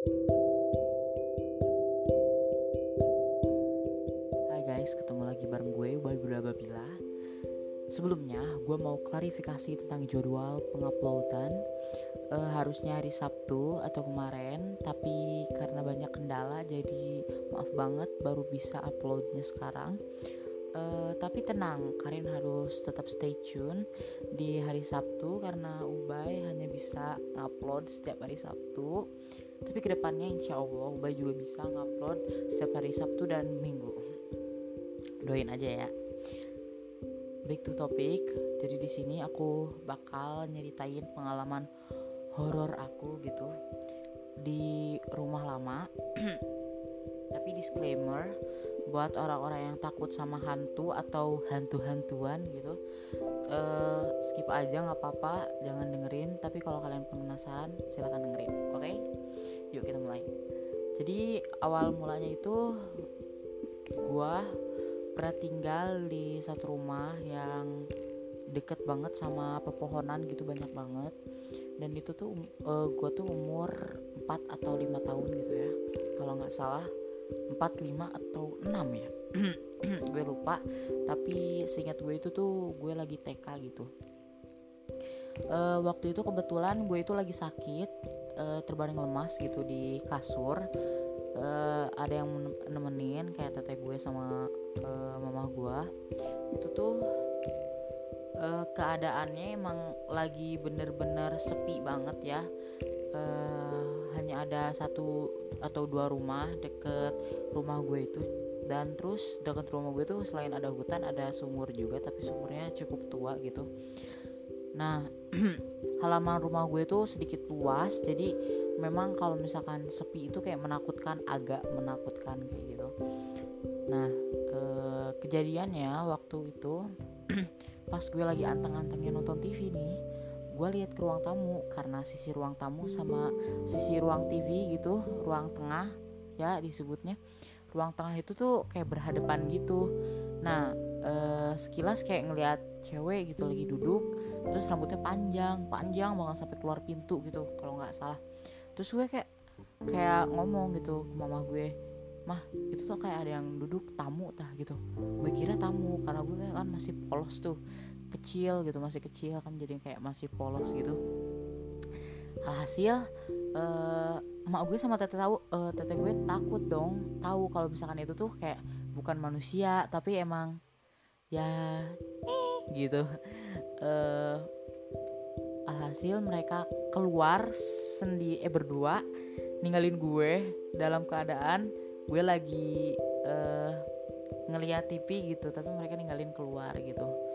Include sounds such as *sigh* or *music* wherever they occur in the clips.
Hai guys, ketemu lagi bareng gue Ubay Babila. Sebelumnya, gue mau klarifikasi tentang jadwal penguploadan. E, harusnya hari Sabtu atau kemarin, tapi karena banyak kendala, jadi maaf banget baru bisa uploadnya sekarang. Uh, tapi tenang, kalian harus tetap stay tune di hari Sabtu karena Ubay hanya bisa ngupload setiap hari Sabtu. Tapi ke depannya insya Allah Ubay juga bisa ngupload setiap hari Sabtu dan Minggu. Doain aja ya. Back to topic. Jadi di sini aku bakal nyeritain pengalaman horor aku gitu di rumah lama. *clears throat* tapi disclaimer buat orang-orang yang takut sama hantu atau hantu-hantuan gitu. Uh, skip aja nggak apa-apa jangan dengerin. Tapi kalau kalian penasaran silahkan dengerin oke? Okay? yuk kita mulai. Jadi awal mulanya itu gua pernah tinggal di satu rumah yang deket banget sama pepohonan gitu banyak banget. Dan itu tuh uh, gua tuh umur 4 atau lima tahun gitu ya kalau nggak salah 4, 5 atau 6 ya? *clears throat* Gue lupa tapi seingat gue itu tuh gue lagi TK gitu. Uh, waktu itu kebetulan gue itu lagi sakit uh, terbaring lemas gitu di kasur. Uh, ada yang nemenin kayak teteh gue sama uh, mama gue. Itu tuh uh, keadaannya emang lagi bener-bener sepi banget ya. Uh, hanya ada satu atau dua rumah deket rumah gue itu. Dan terus deket rumah gue tuh selain ada hutan ada sumur juga tapi sumurnya cukup tua gitu. Nah *clears throat* halaman rumah gue tuh sedikit luas jadi memang kalau misalkan sepi itu kayak menakutkan agak menakutkan kayak gitu. Nah e, kejadiannya waktu itu *clears throat* pas gue lagi anteng-antengnya nonton TV nih gue lihat ke ruang tamu karena sisi ruang tamu sama sisi ruang TV gitu ruang tengah ya disebutnya. Ruang tengah itu tuh kayak berhadapan gitu. Nah eh, sekilas kayak ngelihat cewek gitu lagi duduk terus rambutnya panjang panjang banget sampai keluar pintu gitu kalau nggak salah. Terus gue kayak kayak ngomong gitu ke mama gue mah itu tuh kayak ada yang duduk tamu tah gitu. Gue kira tamu karena gue kan masih polos tuh kecil gitu masih kecil kan jadi kayak masih polos gitu. Hasil uh, emak gue sama tete tahu uh, tete gue takut dong tahu kalau misalkan itu tuh kayak bukan manusia tapi emang ya eh, gitu. Uh, alhasil mereka keluar sendi eh berdua ninggalin gue dalam keadaan gue lagi uh, ngeliat TV gitu tapi mereka ninggalin keluar gitu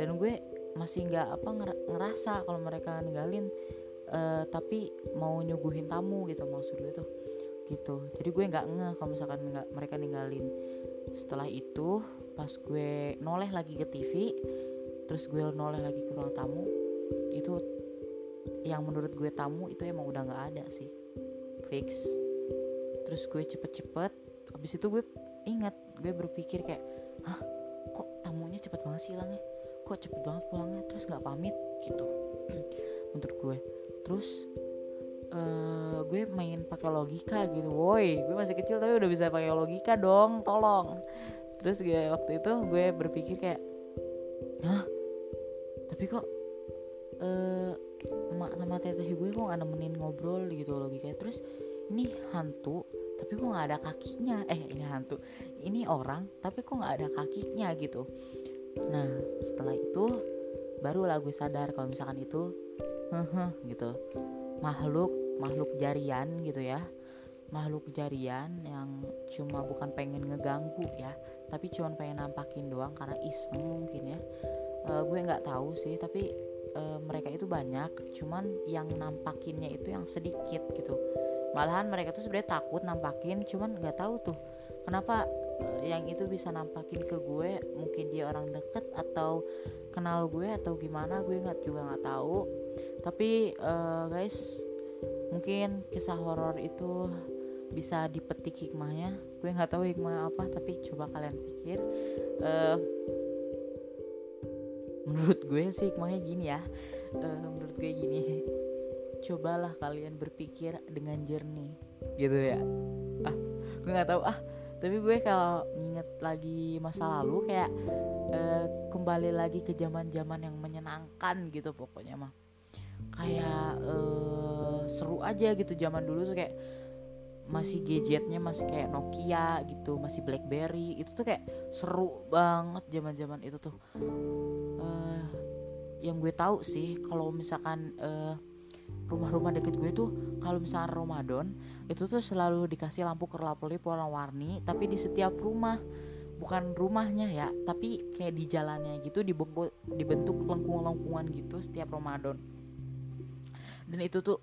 dan gue masih nggak apa ngerasa kalau mereka ninggalin uh, tapi mau nyuguhin tamu gitu maksud gue tuh gitu. Jadi gue nggak ngeh kalau misalkan mereka ninggalin. Setelah itu pas gue noleh lagi ke TV terus gue noleh lagi ke ruang tamu itu yang menurut gue tamu itu emang udah nggak ada sih. Fix. Terus gue cepet-cepet habis itu gue ingat gue berpikir kayak hah kok tamunya cepet banget sih hilangnya kok cepet banget pulangnya? Terus nggak pamit gitu. *clears throat* Menurut gue. Terus uh, gue main pakai logika gitu woi. Gue masih kecil tapi udah bisa pakai logika dong tolong. Terus gue waktu itu gue berpikir kayak hah? Tapi kok uh, emak sama teteh gue kok gak nemenin ngobrol gitu logika? Terus ini hantu tapi kok nggak ada kakinya? Eh ini hantu. Ini orang tapi kok nggak ada kakinya? Gitu nah setelah itu barulah gue sadar kalau misalkan itu hehe gitu. Makhluk makhluk jarian gitu ya. Makhluk jarian yang cuma bukan pengen ngeganggu ya tapi cuma pengen nampakin doang karena iseng mungkin ya. Uh, gue nggak tahu sih tapi uh, mereka itu banyak cuman yang nampakinnya itu yang sedikit gitu. Malahan mereka tuh sebenarnya takut nampakin cuman nggak tahu tuh kenapa yang itu bisa nampakin ke gue mungkin dia orang deket atau kenal gue atau gimana gue nggak juga nggak tahu. Tapi uh, guys mungkin kisah horor itu bisa dipetik hikmahnya. Gue nggak tahu hikmah apa tapi coba kalian pikir. Uh, menurut gue sih hikmahnya gini ya. Uh, menurut gue gini. Cobalah kalian berpikir dengan jernih gitu ya. Ah gue nggak tahu. Ah tapi gue kalau inget lagi masa lalu kayak uh, kembali lagi ke zaman zaman yang menyenangkan gitu pokoknya mah. Kayak uh, seru aja gitu zaman dulu tuh kayak masih gadgetnya masih kayak Nokia gitu masih BlackBerry itu tuh kayak seru banget zaman zaman itu tuh. Uh, yang gue tahu sih kalau misalkan uh, rumah-rumah deket gue tuh kalau misalnya Ramadan itu tuh selalu dikasih lampu kerlap-kerlip warna-warni tapi di setiap rumah. Bukan rumahnya ya tapi kayak di jalannya gitu dibentuk dibentuk lengkung-lengkungan gitu setiap Ramadan. Dan itu tuh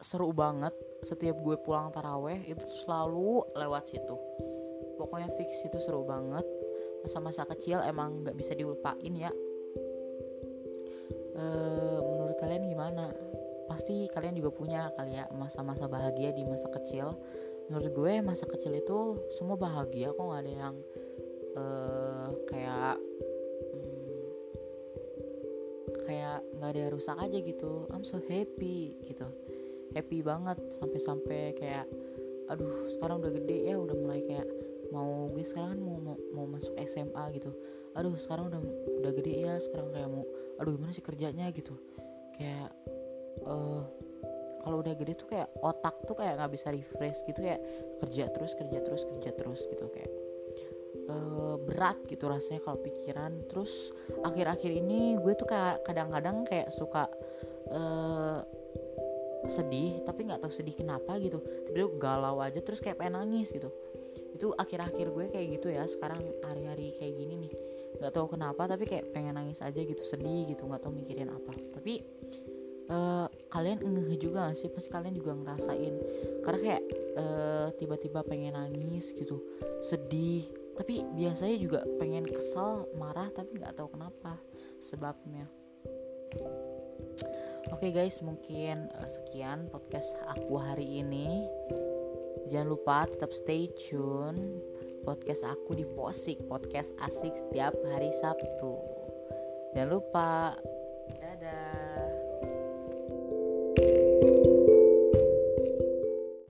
seru banget setiap gue pulang taraweh itu selalu lewat situ. Pokoknya fix itu seru banget. Masa-masa kecil emang nggak bisa dilupain ya. E, menurut kalian gimana pasti kalian juga punya kali ya masa-masa bahagia di masa kecil. Menurut gue masa kecil itu semua bahagia kok nggak ada yang uh, kayak hmm, kayak nggak ada yang rusak aja gitu. I'm so happy gitu. Happy banget sampai-sampai kayak aduh sekarang udah gede ya udah mulai kayak mau gue sekarang kan mau, mau mau masuk SMA gitu. Aduh sekarang udah udah gede ya sekarang kayak mau aduh gimana sih kerjanya gitu. Kayak uh, kalau udah gede tuh kayak otak tuh kayak nggak bisa refresh gitu kayak kerja terus kerja terus kerja terus gitu kayak uh, berat gitu rasanya kalau pikiran. Terus akhir-akhir ini gue tuh kayak kadang-kadang kayak suka uh, sedih tapi nggak tahu sedih kenapa gitu. Tiba galau aja terus kayak pengen nangis gitu. Itu akhir-akhir gue kayak gitu ya sekarang hari-hari kayak gini nih. Nggak tahu kenapa tapi kayak pengen nangis aja gitu sedih gitu nggak tahu mikirin apa. Tapi uh, kalian ngeh juga gak sih? Pasti kalian juga ngerasain. Karena kayak uh, tiba-tiba pengen nangis gitu sedih. Tapi biasanya juga pengen kesel marah tapi nggak tahu kenapa sebabnya. Oke okay guys, mungkin uh, sekian podcast aku hari ini. Jangan lupa tetap stay tune podcast aku di Posik, podcast asik setiap hari Sabtu. Jangan lupa